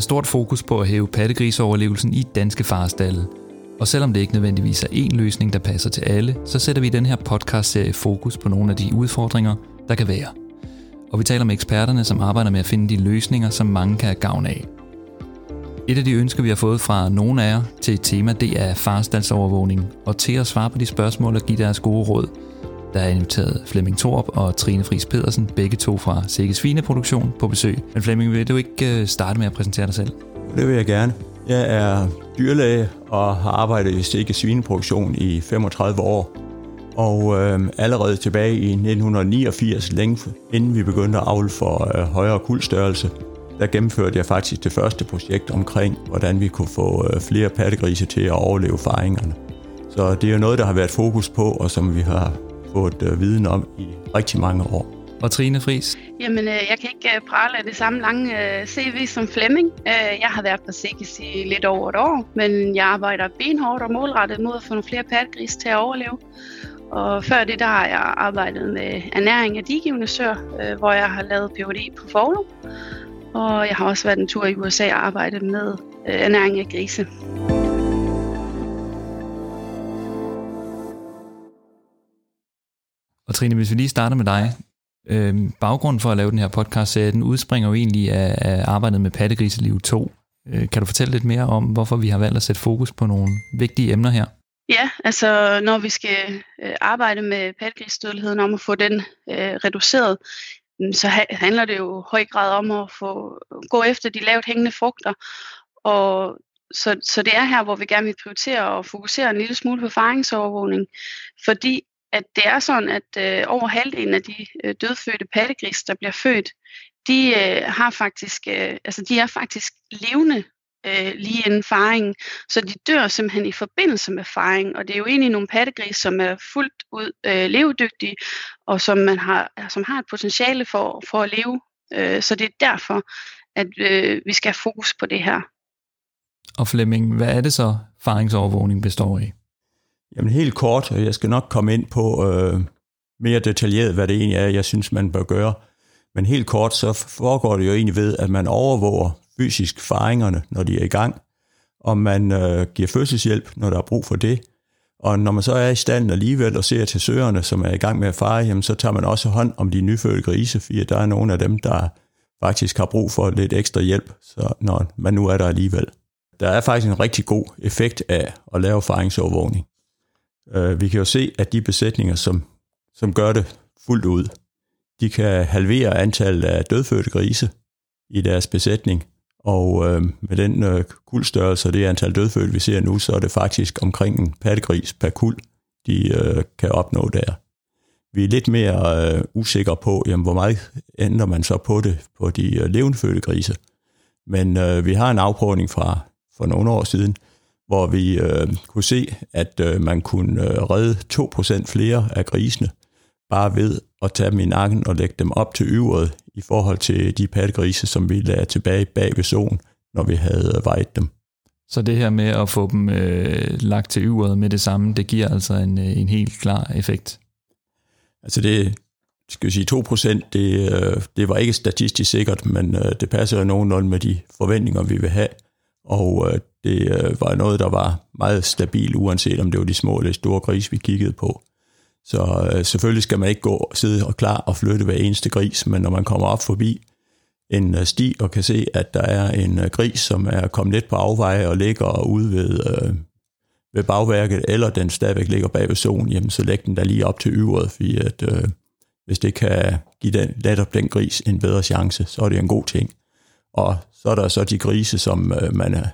er stort fokus på at hæve pattegrisoverlevelsen i danske farestalle. Og selvom det ikke nødvendigvis er én løsning, der passer til alle, så sætter vi i den her podcast-serie fokus på nogle af de udfordringer, der kan være. Og vi taler med eksperterne, som arbejder med at finde de løsninger, som mange kan have gavn af. Et af de ønsker, vi har fået fra nogle af jer til et tema, det er farestalsovervågning. Og til at svare på de spørgsmål og give deres gode råd, der er inviteret Flemming Torp og Trine Friis Pedersen, begge to fra Sikke Produktion, på besøg. Men Flemming, vil du ikke øh, starte med at præsentere dig selv? Det vil jeg gerne. Jeg er dyrlæge og har arbejdet i Sikke Svineproduktion i 35 år. Og øh, allerede tilbage i 1989, længe inden vi begyndte at avle for øh, højere kuldstørrelse, der gennemførte jeg faktisk det første projekt omkring, hvordan vi kunne få øh, flere pattegrise til at overleve faringerne. Så det er noget, der har været fokus på, og som vi har fået øh, viden om i rigtig mange år. Og Trine Fris? Jamen, øh, jeg kan ikke øh, prale af det samme lange øh, CV som Flemming. Øh, jeg har været på Sikkes i lidt over et år, men jeg arbejder benhårdt og målrettet mod at få nogle flere pattegrise til at overleve. Og før det, der har jeg arbejdet med ernæring af digivende sør, øh, hvor jeg har lavet Ph.D. på Forlo. Og jeg har også været en tur i USA og arbejdet med øh, ernæring af grise. Katrine, Trine, hvis vi lige starter med dig. Øhm, baggrunden for at lave den her podcast, den udspringer jo egentlig af, af arbejdet med Pattegriseliv 2. Øh, kan du fortælle lidt mere om, hvorfor vi har valgt at sætte fokus på nogle vigtige emner her? Ja, altså når vi skal øh, arbejde med pattegrisdødeligheden om at få den øh, reduceret, mm, så ha- handler det jo i høj grad om at få gå efter de lavt hængende frugter. Og så, så det er her, hvor vi gerne vil prioritere og fokusere en lille smule på faringsovervågning, fordi at det er sådan, at øh, over halvdelen af de øh, dødfødte pattegris, der bliver født, de øh, har faktisk, øh, altså de er faktisk levende øh, lige inden faringen, så de dør simpelthen i forbindelse med faringen, og det er jo egentlig nogle pattegris, som er fuldt ud øh, levedygtige, og som man har, som har et potentiale for, for at leve, øh, så det er derfor, at øh, vi skal have fokus på det her. Og Flemming, hvad er det så, faringsovervågning består i? Jamen helt kort, og jeg skal nok komme ind på øh, mere detaljeret, hvad det egentlig er, jeg synes, man bør gøre. Men helt kort, så foregår det jo egentlig ved, at man overvåger fysisk faringerne, når de er i gang, og man øh, giver fødselshjælp, når der er brug for det. Og når man så er i stand alligevel og ser til søerne, som er i gang med at fare, jamen, så tager man også hånd om de nyfødte grise, fordi der er nogle af dem, der faktisk har brug for lidt ekstra hjælp, så når man nu er der alligevel. Der er faktisk en rigtig god effekt af at lave faringsovervågning. Øh, vi kan jo se, at de besætninger, som, som gør det fuldt ud, de kan halvere antallet af dødfødte grise i deres besætning, og øh, med den øh, kuldstørrelse og det antal dødfødte, vi ser nu, så er det faktisk omkring en pattegris per kuld, de øh, kan opnå der. Vi er lidt mere øh, usikre på, jamen, hvor meget ændrer man så på det på de øh, levendfødte grise. Men øh, vi har en afprøvning fra for nogle år siden, hvor vi øh, kunne se, at øh, man kunne øh, redde 2% flere af grisene, bare ved at tage dem i nakken og lægge dem op til øvret i forhold til de pattegrise, som vi lagde tilbage bag ved solen, når vi havde vejet dem. Så det her med at få dem øh, lagt til øvret med det samme, det giver altså en, øh, en helt klar effekt? Altså det, skal vi sige 2%, det, øh, det var ikke statistisk sikkert, men øh, det passer jo nogenlunde med de forventninger, vi vil have. Og øh, det øh, var noget, der var meget stabil, uanset om det var de små eller store gris, vi kiggede på. Så øh, selvfølgelig skal man ikke gå og sidde og klar og flytte hver eneste gris, men når man kommer op forbi en øh, sti og kan se, at der er en øh, gris, som er kommet lidt på afveje og ligger ude ved, øh, ved bagværket, eller den stadigvæk ligger bag ved solen, jamen så læg den der lige op til yveret, fordi at, øh, hvis det kan give den, netop den gris en bedre chance, så er det en god ting. Og så er der så de grise, som øh, man er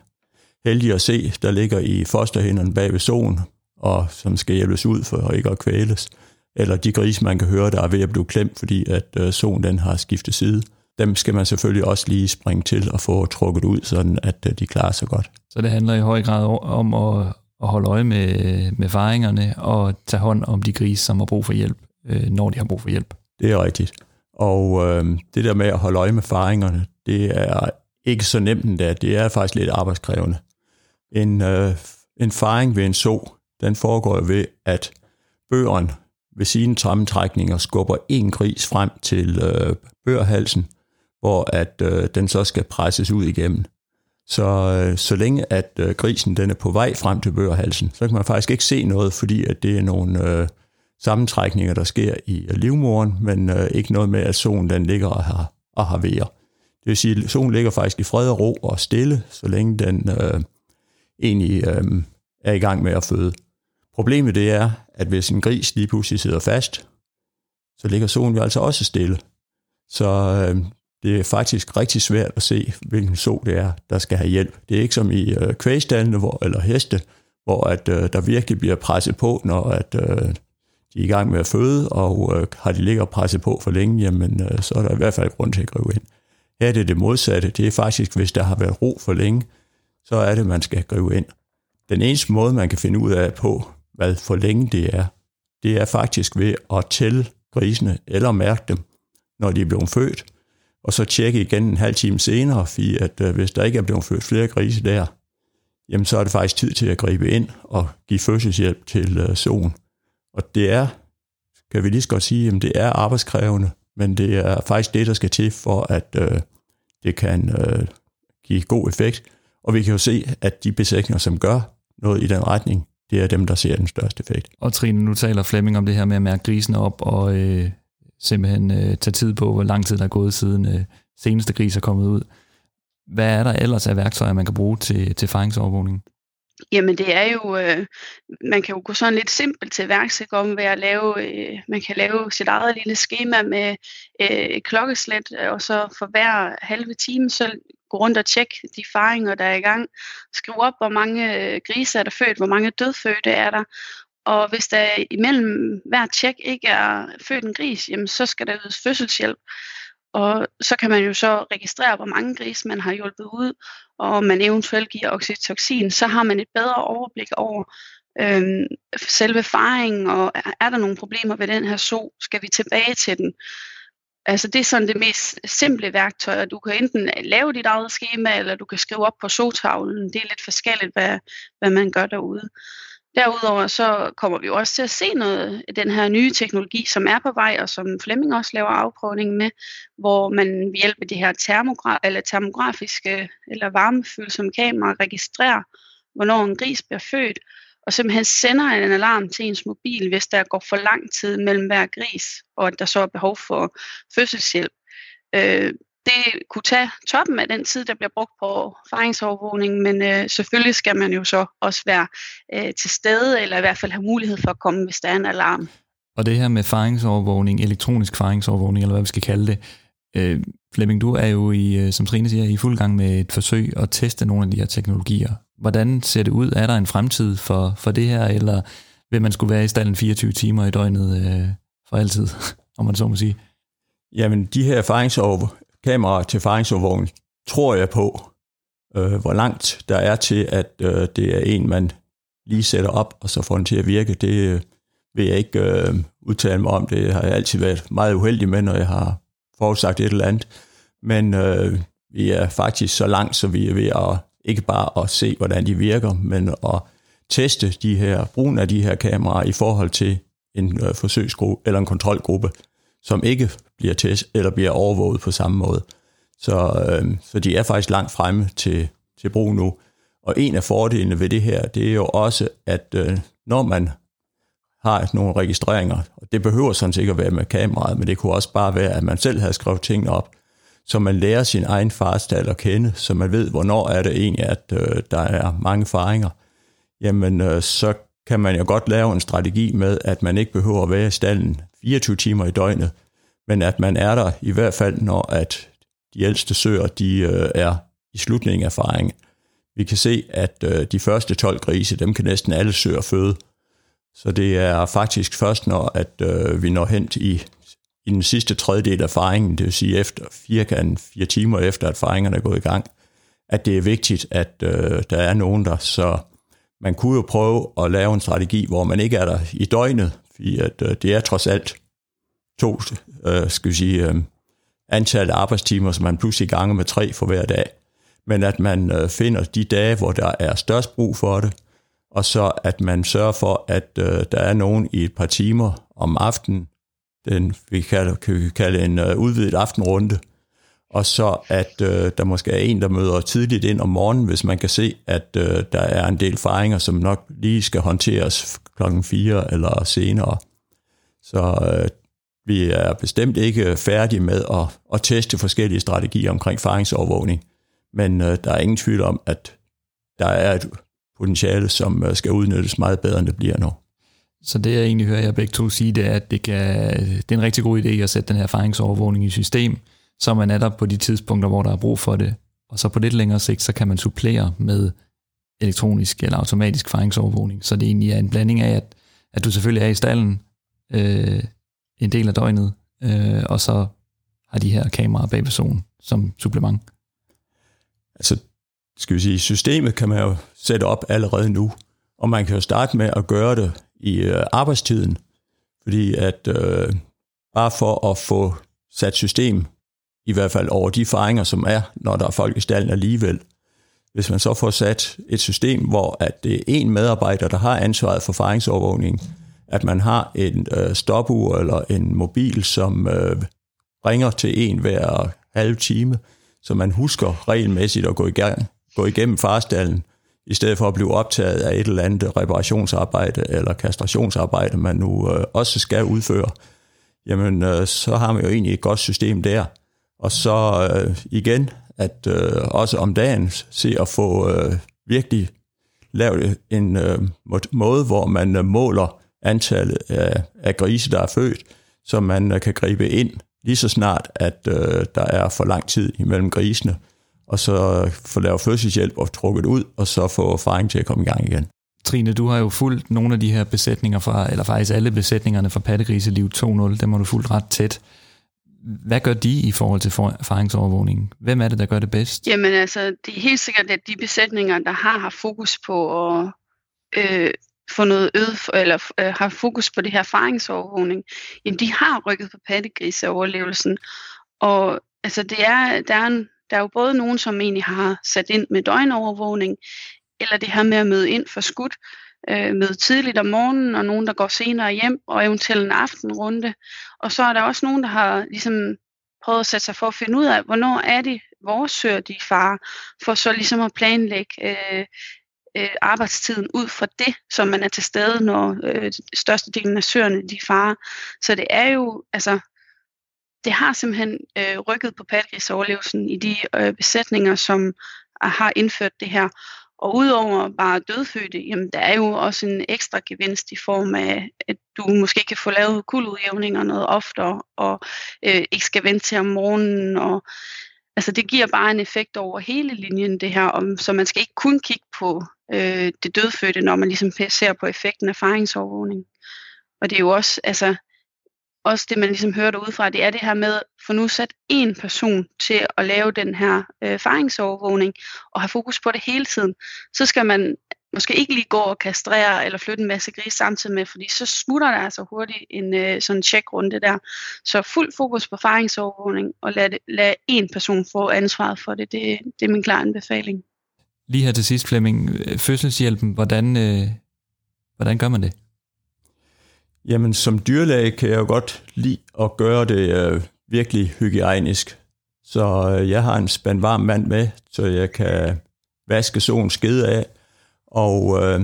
heldig at se, der ligger i fosterhænderne bag ved solen, og som skal hjælpes ud for ikke at kvæles. Eller de grise, man kan høre, der er ved at blive klemt, fordi at øh, solen den har skiftet side. Dem skal man selvfølgelig også lige springe til og få trukket ud, sådan at øh, de klarer sig godt. Så det handler i høj grad om at, at holde øje med, med faringerne og tage hånd om de grise, som har brug for hjælp, øh, når de har brug for hjælp. Det er rigtigt. Og øh, det der med at holde øje med faringerne, det er ikke så nemt endda. Det er faktisk lidt arbejdskrævende. En, øh, en faring ved en så, den foregår ved, at bøgeren ved sine trammetrækninger skubber en gris frem til øh, børhalsen, hvor at øh, den så skal presses ud igennem. Så, øh, så længe at øh, grisen den er på vej frem til børhalsen, så kan man faktisk ikke se noget, fordi at det er nogle øh, sammentrækninger, der sker i livmoren, men øh, ikke noget med, at solen den ligger og har, og har vejer. Det vil sige, at solen ligger faktisk i fred og ro og stille, så længe den øh, egentlig øh, er i gang med at føde. Problemet det er, at hvis en gris lige pludselig sidder fast, så ligger solen jo altså også stille. Så øh, det er faktisk rigtig svært at se, hvilken sol det er, der skal have hjælp. Det er ikke som i øh, kvægstallene hvor, eller heste, hvor at, øh, der virkelig bliver presset på, når at, øh, de er i gang med at føde, og øh, har de ligget presset på for længe, jamen, øh, så er der i hvert fald grund til at gribe ind. Her er det det modsatte. Det er faktisk, hvis der har været ro for længe, så er det, man skal gribe ind. Den eneste måde, man kan finde ud af på, hvad for længe det er, det er faktisk ved at tælle grisene eller mærke dem, når de er blevet født, og så tjekke igen en halv time senere, fordi at øh, hvis der ikke er blevet født flere grise der, jamen så er det faktisk tid til at gribe ind og give fødselshjælp til øh, solen. Og det er, kan vi lige så godt sige, jamen det er arbejdskrævende, men det er faktisk det, der skal til for, at øh, det kan øh, give god effekt. Og vi kan jo se, at de besætninger, som gør noget i den retning, det er dem, der ser den største effekt. Og Trine, nu taler Flemming om det her med at mærke grisen op og øh, simpelthen øh, tage tid på, hvor lang tid der er gået siden øh, seneste gris er kommet ud. Hvad er der ellers af værktøjer, man kan bruge til, til faringsovervågning? Jamen det er jo, øh, man kan jo gå sådan lidt simpelt til værks om ved at lave, øh, man kan lave sit eget lille schema med øh, klokkeslæt, øh, og så for hver halve time, så gå rundt og tjekke de faringer, der er i gang. Skriv op, hvor mange øh, grise er der født, hvor mange dødfødte er der, og hvis der imellem hver tjek ikke er født en gris, jamen så skal der ydes fødselshjælp. Og så kan man jo så registrere, hvor mange grise man har hjulpet ud, og man eventuelt giver oxytocin, så har man et bedre overblik over øhm, selve faringen, og er der nogle problemer ved den her so, skal vi tilbage til den. Altså det er sådan det mest simple værktøj, og du kan enten lave dit eget schema, eller du kan skrive op på sotavlen. Det er lidt forskelligt, hvad, hvad man gør derude. Derudover så kommer vi jo også til at se noget af den her nye teknologi, som er på vej, og som Flemming også laver afprøvning med, hvor man ved hjælp af det her termogra- eller termografiske eller varmefølsomme kamera registrerer, hvornår en gris bliver født, og simpelthen sender en alarm til ens mobil, hvis der går for lang tid mellem hver gris, og at der så er behov for fødselshjælp. Øh, det kunne tage toppen af den tid, der bliver brugt på faringsovervågning, men øh, selvfølgelig skal man jo så også være øh, til stede, eller i hvert fald have mulighed for at komme, hvis der er en alarm. Og det her med faringsovervågning, elektronisk faringsovervågning, eller hvad vi skal kalde det, øh, Flemming, du er jo, i, øh, som Trine siger, i fuld gang med et forsøg at teste nogle af de her teknologier. Hvordan ser det ud? Er der en fremtid for, for det her, eller vil man skulle være i stallen 24 timer i døgnet øh, for altid, om man så må sige? Jamen, de her erfaringsover, kamera til faringsovervågning, tror jeg på, øh, hvor langt der er til, at øh, det er en, man lige sætter op, og så får den til at virke. Det øh, vil jeg ikke øh, udtale mig om. Det har jeg altid været meget uheldig med, når jeg har forudsagt et eller andet. Men øh, vi er faktisk så langt, så vi er ved at ikke bare at se, hvordan de virker, men at teste de her, brugen af de her kameraer i forhold til en øh, forsøgsgruppe eller en kontrolgruppe, som ikke bliver test eller bliver overvåget på samme måde. Så, øh, så de er faktisk langt fremme til, til brug nu. Og en af fordelene ved det her, det er jo også, at øh, når man har nogle registreringer, og det behøver sådan set ikke at være med kameraet, men det kunne også bare være, at man selv har skrevet tingene op, så man lærer sin egen farstal at kende, så man ved, hvornår er det egentlig, at øh, der er mange faringer. Jamen, øh, så kan man jo godt lave en strategi med, at man ikke behøver at være i stallen 24 timer i døgnet, men at man er der i hvert fald, når at de ældste søer de, øh, er i slutningen af erfaringen. Vi kan se, at øh, de første 12 grise, dem kan næsten alle søer føde. Så det er faktisk først, når at, øh, vi når hen i, i den sidste tredjedel af faringen, det vil sige efter fire, fire timer efter, at faringerne er gået i gang, at det er vigtigt, at øh, der er nogen der, så man kunne jo prøve at lave en strategi, hvor man ikke er der i døgnet, fordi at, øh, det er trods alt to, øh, skal vi sige, øh, antal arbejdstimer, som man pludselig gange med tre for hver dag. Men at man øh, finder de dage, hvor der er størst brug for det, og så at man sørger for, at øh, der er nogen i et par timer om aftenen, den vi kalder, kan vi kalde en øh, udvidet aftenrunde, og så at øh, der måske er en, der møder tidligt ind om morgenen, hvis man kan se, at øh, der er en del faringer, som nok lige skal håndteres klokken 4 eller senere. Så øh, vi er bestemt ikke færdige med at, at teste forskellige strategier omkring faringsovervågning, men øh, der er ingen tvivl om, at der er et potentiale, som øh, skal udnyttes meget bedre, end det bliver nu. Så det jeg egentlig hører jer begge to sige, det er, at det, kan, det er en rigtig god idé at sætte den her erfaringsovervågning i system, så man netop på de tidspunkter, hvor der er brug for det. Og så på lidt længere sigt, så kan man supplere med elektronisk eller automatisk faringsovervågning. Så det egentlig er en blanding af, at, at du selvfølgelig er i stallen øh, en del af døgnet, øh, og så har de her kameraer bag personen som supplement. Altså, skal vi sige, systemet kan man jo sætte op allerede nu, og man kan jo starte med at gøre det i øh, arbejdstiden, fordi at øh, bare for at få sat system, i hvert fald over de faringer, som er, når der er folk i stallen alligevel, hvis man så får sat et system, hvor at det er en medarbejder, der har ansvaret for faringsovervågning, at man har en øh, stopur eller en mobil, som øh, ringer til en hver halve time, så man husker regelmæssigt at gå, i gang, gå igennem farstallen, i stedet for at blive optaget af et eller andet reparationsarbejde eller kastrationsarbejde, man nu øh, også skal udføre, jamen øh, så har man jo egentlig et godt system der. Og så øh, igen, at øh, også om dagen se at få øh, virkelig lavet en øh, måde, hvor man øh, måler antallet af, af grise, der er født, så man øh, kan gribe ind lige så snart, at øh, der er for lang tid imellem grisene, og så øh, få lavet fødselshjælp og trukket ud, og så få faring til at komme i gang igen. Trine, du har jo fulgt nogle af de her besætninger fra, eller faktisk alle besætningerne fra Pattegriseliv 2.0, dem har du fulgt ret tæt. Hvad gør de i forhold til erfaringsovervågningen? Hvem er det, der gør det bedst? Jamen altså, det er helt sikkert, at de besætninger, der har haft fokus på at øh, få noget øget, eller øh, har fokus på det her erfaringsovervågning, jamen de har rykket på pattegriseoverlevelsen. Og altså, det er, der, er en, der er jo både nogen, som egentlig har sat ind med døgnovervågning, eller det her med at møde ind for skudt, øh, møde tidligt om morgenen, og nogen, der går senere hjem, og eventuelt en aftenrunde. Og så er der også nogen, der har ligesom prøvet at sætte sig for at finde ud af, hvornår er det, vores søger de far, for så ligesom at planlægge øh, øh, arbejdstiden ud fra det, som man er til stede, når øh, størstedelen af søerne de farer. Så det er jo, altså, det har simpelthen øh, rykket på pattegrisoverlevelsen i de øh, besætninger, som øh, har indført det her. Og udover bare dødfødte, jamen der er jo også en ekstra gevinst i form af, at du måske kan få lavet kuldudjævninger noget oftere, og øh, ikke skal vente til om morgenen. Og, altså det giver bare en effekt over hele linjen, det her. Om, så man skal ikke kun kigge på øh, det dødfødte, når man ligesom ser på effekten af erfaringsovervågning. Og det er jo også, altså, også det, man ligesom hører derudefra, det er det her med at få nu sat en person til at lave den her øh, erfaringsovervågning og have fokus på det hele tiden. Så skal man måske ikke lige gå og kastrere eller flytte en masse gris samtidig med, fordi så smutter der altså hurtigt en øh, sådan tjekrunde der. Så fuld fokus på erfaringsovervågning og lad, det, lad en person få ansvaret for det, det, det er min klare anbefaling. Lige her til sidst, Flemming, øh, fødselshjælpen, hvordan, øh, hvordan gør man det? Jamen, som dyrlæge kan jeg jo godt lide at gøre det øh, virkelig hygiejnisk. Så øh, jeg har en spand varm mand med, så jeg kan vaske solen skede af. Og øh,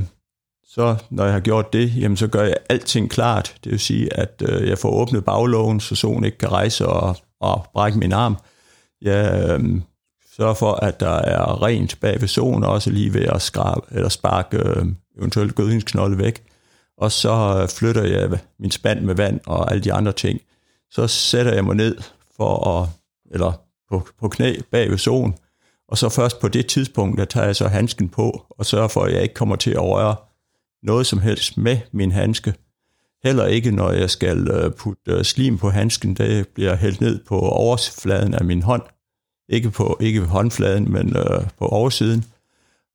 så når jeg har gjort det, jamen, så gør jeg alting klart. Det vil sige, at øh, jeg får åbnet baglågen, så solen ikke kan rejse og, og brække min arm. Jeg øh, sørger for, at der er rent bag ved solen, også lige ved at skrabe, eller sparke øh, eventuelt gødningsknolde væk og så flytter jeg min spand med vand og alle de andre ting. Så sætter jeg mig ned for at, eller på, på knæ bag ved solen, og så først på det tidspunkt, der tager jeg så handsken på, og sørger for, at jeg ikke kommer til at røre noget som helst med min handske. Heller ikke, når jeg skal øh, putte øh, slim på handsken, det bliver hældt ned på overfladen af min hånd. Ikke på ikke håndfladen, men øh, på oversiden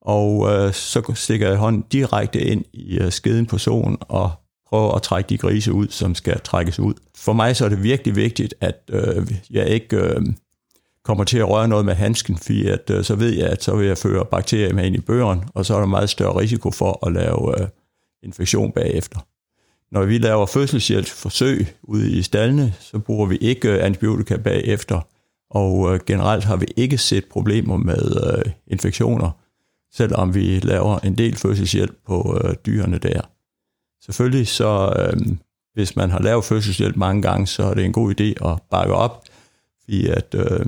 og øh, så stikker jeg hånden direkte ind i øh, skeden på solen og prøver at trække de grise ud, som skal trækkes ud. For mig så er det virkelig vigtigt, at øh, jeg ikke øh, kommer til at røre noget med handsken, fordi at, øh, så ved jeg, at så vil jeg føre bakterier med ind i børen, og så er der meget større risiko for at lave øh, infektion bagefter. Når vi laver fødselshjælpsforsøg ude i stallene, så bruger vi ikke øh, antibiotika bagefter, Og øh, generelt har vi ikke set problemer med øh, infektioner, selvom vi laver en del fødselshjælp på øh, dyrene der. Selvfølgelig så, øh, hvis man har lavet fødselshjælp mange gange, så er det en god idé at bakke op, fordi at øh,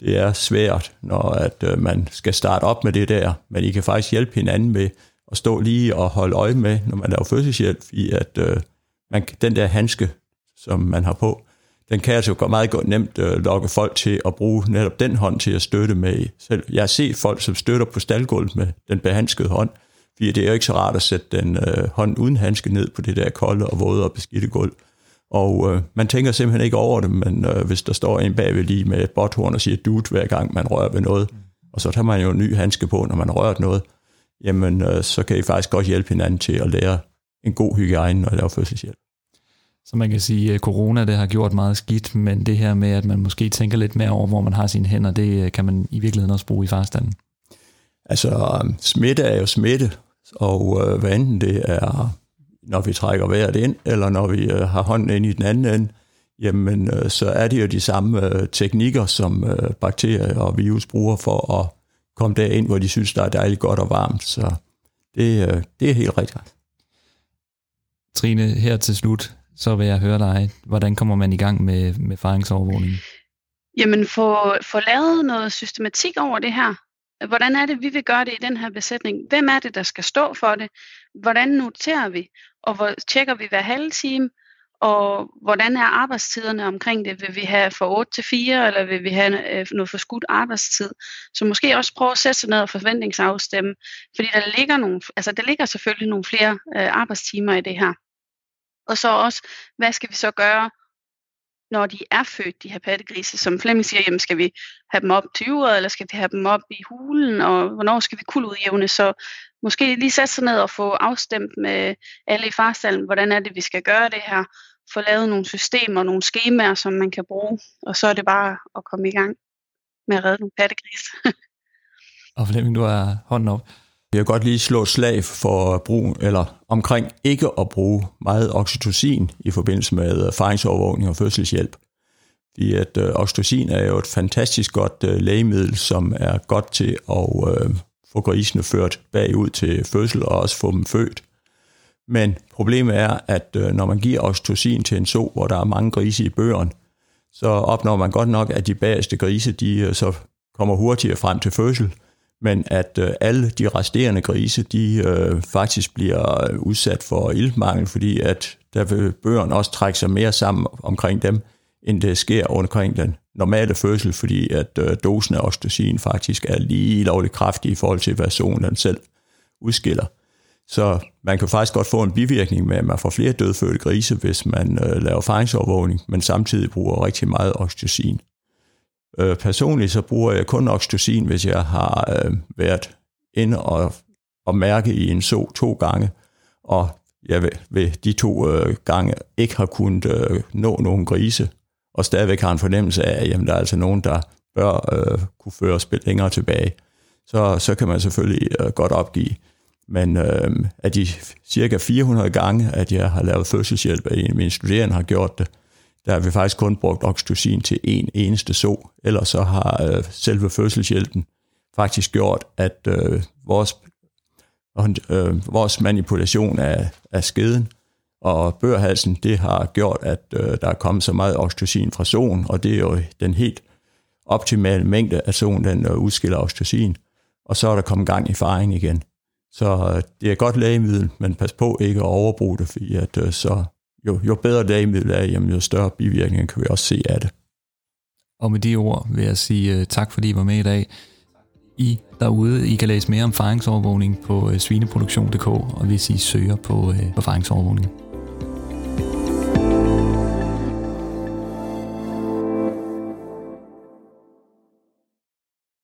det er svært, når at øh, man skal starte op med det der, men I kan faktisk hjælpe hinanden med at stå lige og holde øje med, når man laver fødselshjælp, i at øh, man, den der handske, som man har på, den kan altså meget godt nemt øh, lokke folk til at bruge netop den hånd til at støtte med. Selv, jeg har set folk, som støtter på staldgulvet med den behandskede hånd, fordi det er jo ikke så rart at sætte den øh, hånd uden handske ned på det der kolde og våde og beskidte gulv. Og øh, man tænker simpelthen ikke over det, men øh, hvis der står en bagved lige med et botthorn og siger dude hver gang man rører ved noget, og så tager man jo en ny handske på, når man rører noget, jamen øh, så kan I faktisk godt hjælpe hinanden til at lære en god hygiejne og lave fødselshjælp. Så man kan sige, at corona det har gjort meget skidt, men det her med, at man måske tænker lidt mere over, hvor man har sine hænder, det øh, kan man i virkeligheden også bruge i farstanden. Altså, smitte er jo smitte, og øh, hvad enten det er, når vi trækker vejret ind, eller når vi øh, har hånden ind i den anden ende, jamen øh, så er det jo de samme øh, teknikker, som øh, bakterier og virus bruger for at komme derind, hvor de synes, der er dejligt godt og varmt. Så det, øh, det er helt rigtigt. Trine, her til slut, så vil jeg høre dig. Hvordan kommer man i gang med, med faringsovervågning? Jamen, få, få lavet noget systematik over det her. Hvordan er det, vi vil gøre det i den her besætning? Hvem er det, der skal stå for det? Hvordan noterer vi? Og hvor tjekker vi hver halve time? Og hvordan er arbejdstiderne omkring det? Vil vi have fra 8 til 4, eller vil vi have øh, noget forskudt arbejdstid? Så måske også prøve at sætte sig ned og forventningsafstemme, fordi der ligger, nogle, altså der ligger selvfølgelig nogle flere øh, arbejdstimer i det her. Og så også, hvad skal vi så gøre, når de er født, de her pattegrise, som Flemming siger, jamen skal vi have dem op til uret, eller skal vi have dem op i hulen, og hvornår skal vi kuludjævne? så måske lige sætte sig ned og få afstemt med alle i farstallen, hvordan er det, vi skal gøre det her, få lavet nogle systemer, nogle skemaer, som man kan bruge, og så er det bare at komme i gang med at redde nogle pattegrise. og Flemming, du har hånden op. Jeg vil godt lige slå slag for brug, eller omkring ikke at bruge meget oxytocin i forbindelse med øh, erfaringsovervågning og fødselshjælp. Fordi at øh, oxytocin er jo et fantastisk godt øh, lægemiddel, som er godt til at øh, få grisene ført bagud til fødsel og også få dem født. Men problemet er, at øh, når man giver oxytocin til en so, hvor der er mange grise i børen, så opnår man godt nok, at de bagerste grise de, øh, så kommer hurtigere frem til fødsel, men at øh, alle de resterende grise, de øh, faktisk bliver øh, udsat for iltmangel, fordi at der vil børn også trække sig mere sammen omkring dem, end det sker omkring den normale fødsel, fordi at øh, dosen af oxytocin faktisk er lige lovligt kraftig i forhold til, hvad zonen selv udskiller. Så man kan faktisk godt få en bivirkning med, at man får flere dødfødte grise, hvis man øh, laver faringsovervågning, men samtidig bruger rigtig meget oxytocin. Øh, personligt så bruger jeg kun oxytocin, hvis jeg har øh, været inde og, og mærke i en så to gange, og jeg ved, ved de to øh, gange ikke har kunnet øh, nå nogen grise, og stadigvæk har en fornemmelse af, at jamen, der er altså nogen, der bør øh, kunne føre spil længere tilbage, så, så kan man selvfølgelig øh, godt opgive. Men øh, af de cirka 400 gange, at jeg har lavet fødselshjælp, at en af mine studerende har gjort det, der har vi faktisk kun brugt oxytocin til en eneste så, ellers så har øh, selve fødselshjælpen faktisk gjort, at øh, vores, øh, vores manipulation af, af skeden og børhalsen, det har gjort, at øh, der er kommet så meget oxytocin fra solen, og det er jo den helt optimale mængde af solen, den øh, udskiller oxytocin, og så er der kommet gang i faringen igen. Så øh, det er godt lægemiddel, men pas på ikke at overbruge det, fordi at, øh, så jo, jo bedre lægemiddel er, jamen, jo større bivirkninger kan vi også se af det. Og med de ord vil jeg sige øh, tak, fordi I var med i dag. I derude, I kan læse mere om faringsovervågning på øh, svineproduktion.dk, og hvis I søger på, øh, på faringsovervågning.